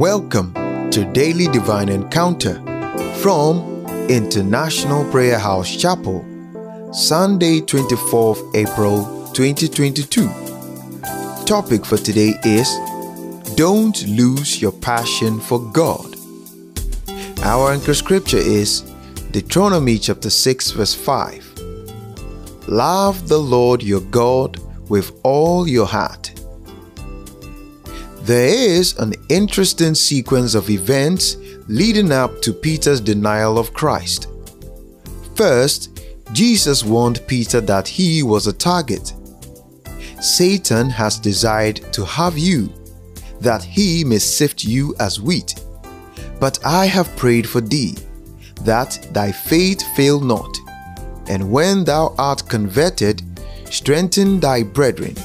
Welcome to Daily Divine Encounter from International Prayer House Chapel, Sunday, 24th April 2022. Topic for today is Don't lose your passion for God. Our anchor scripture is Deuteronomy chapter 6, verse 5. Love the Lord your God with all your heart. There is an interesting sequence of events leading up to Peter's denial of Christ. First, Jesus warned Peter that he was a target. Satan has desired to have you, that he may sift you as wheat. But I have prayed for thee, that thy faith fail not. And when thou art converted, strengthen thy brethren.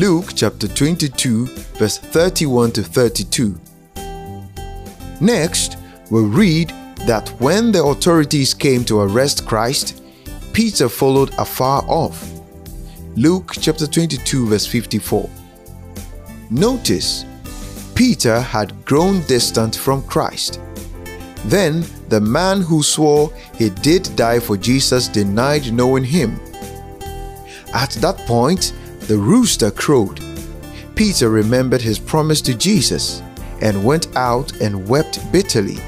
Luke chapter 22, verse 31 to 32. Next, we read that when the authorities came to arrest Christ, Peter followed afar off. Luke chapter 22, verse 54. Notice, Peter had grown distant from Christ. Then the man who swore he did die for Jesus denied knowing him. At that point, the rooster crowed. Peter remembered his promise to Jesus and went out and wept bitterly.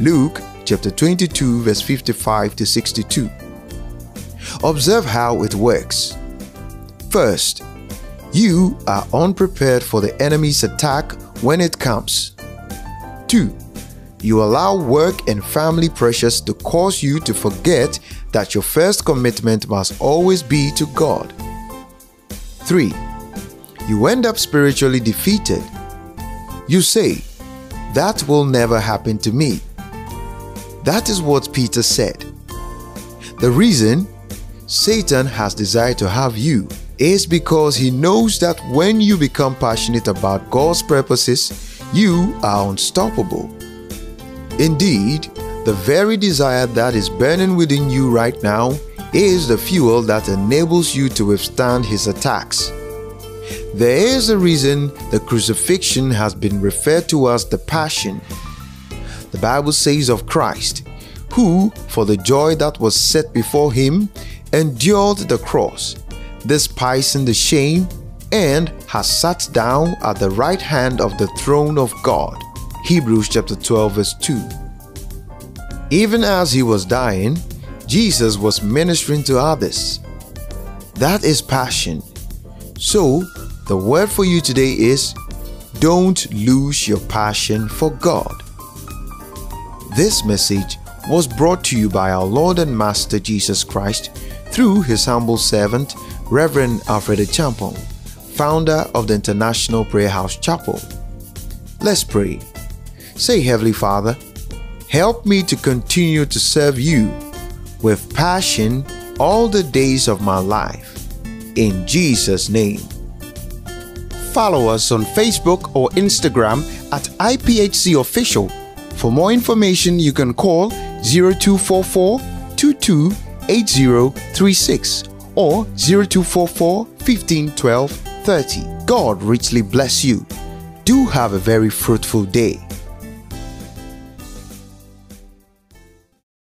Luke chapter 22, verse 55 to 62. Observe how it works. First, you are unprepared for the enemy's attack when it comes. 2. You allow work and family pressures to cause you to forget that your first commitment must always be to God. 3. You end up spiritually defeated. You say, That will never happen to me. That is what Peter said. The reason Satan has desired to have you is because he knows that when you become passionate about God's purposes, you are unstoppable. Indeed, the very desire that is burning within you right now is the fuel that enables you to withstand his attacks. There is a reason the crucifixion has been referred to as the Passion. The Bible says of Christ, who, for the joy that was set before him, endured the cross, despising the shame, and has sat down at the right hand of the throne of God. Hebrews chapter 12, verse 2. Even as he was dying, Jesus was ministering to others. That is passion. So, the word for you today is don't lose your passion for God. This message was brought to you by our Lord and Master Jesus Christ through his humble servant, Reverend Alfred Champong, founder of the International Prayer House Chapel. Let's pray. Say, Heavenly Father, help me to continue to serve you with passion all the days of my life. In Jesus' name. Follow us on Facebook or Instagram at IPHC Official. For more information, you can call 0244 228036 or 0244 1512 30. God richly bless you. Do have a very fruitful day.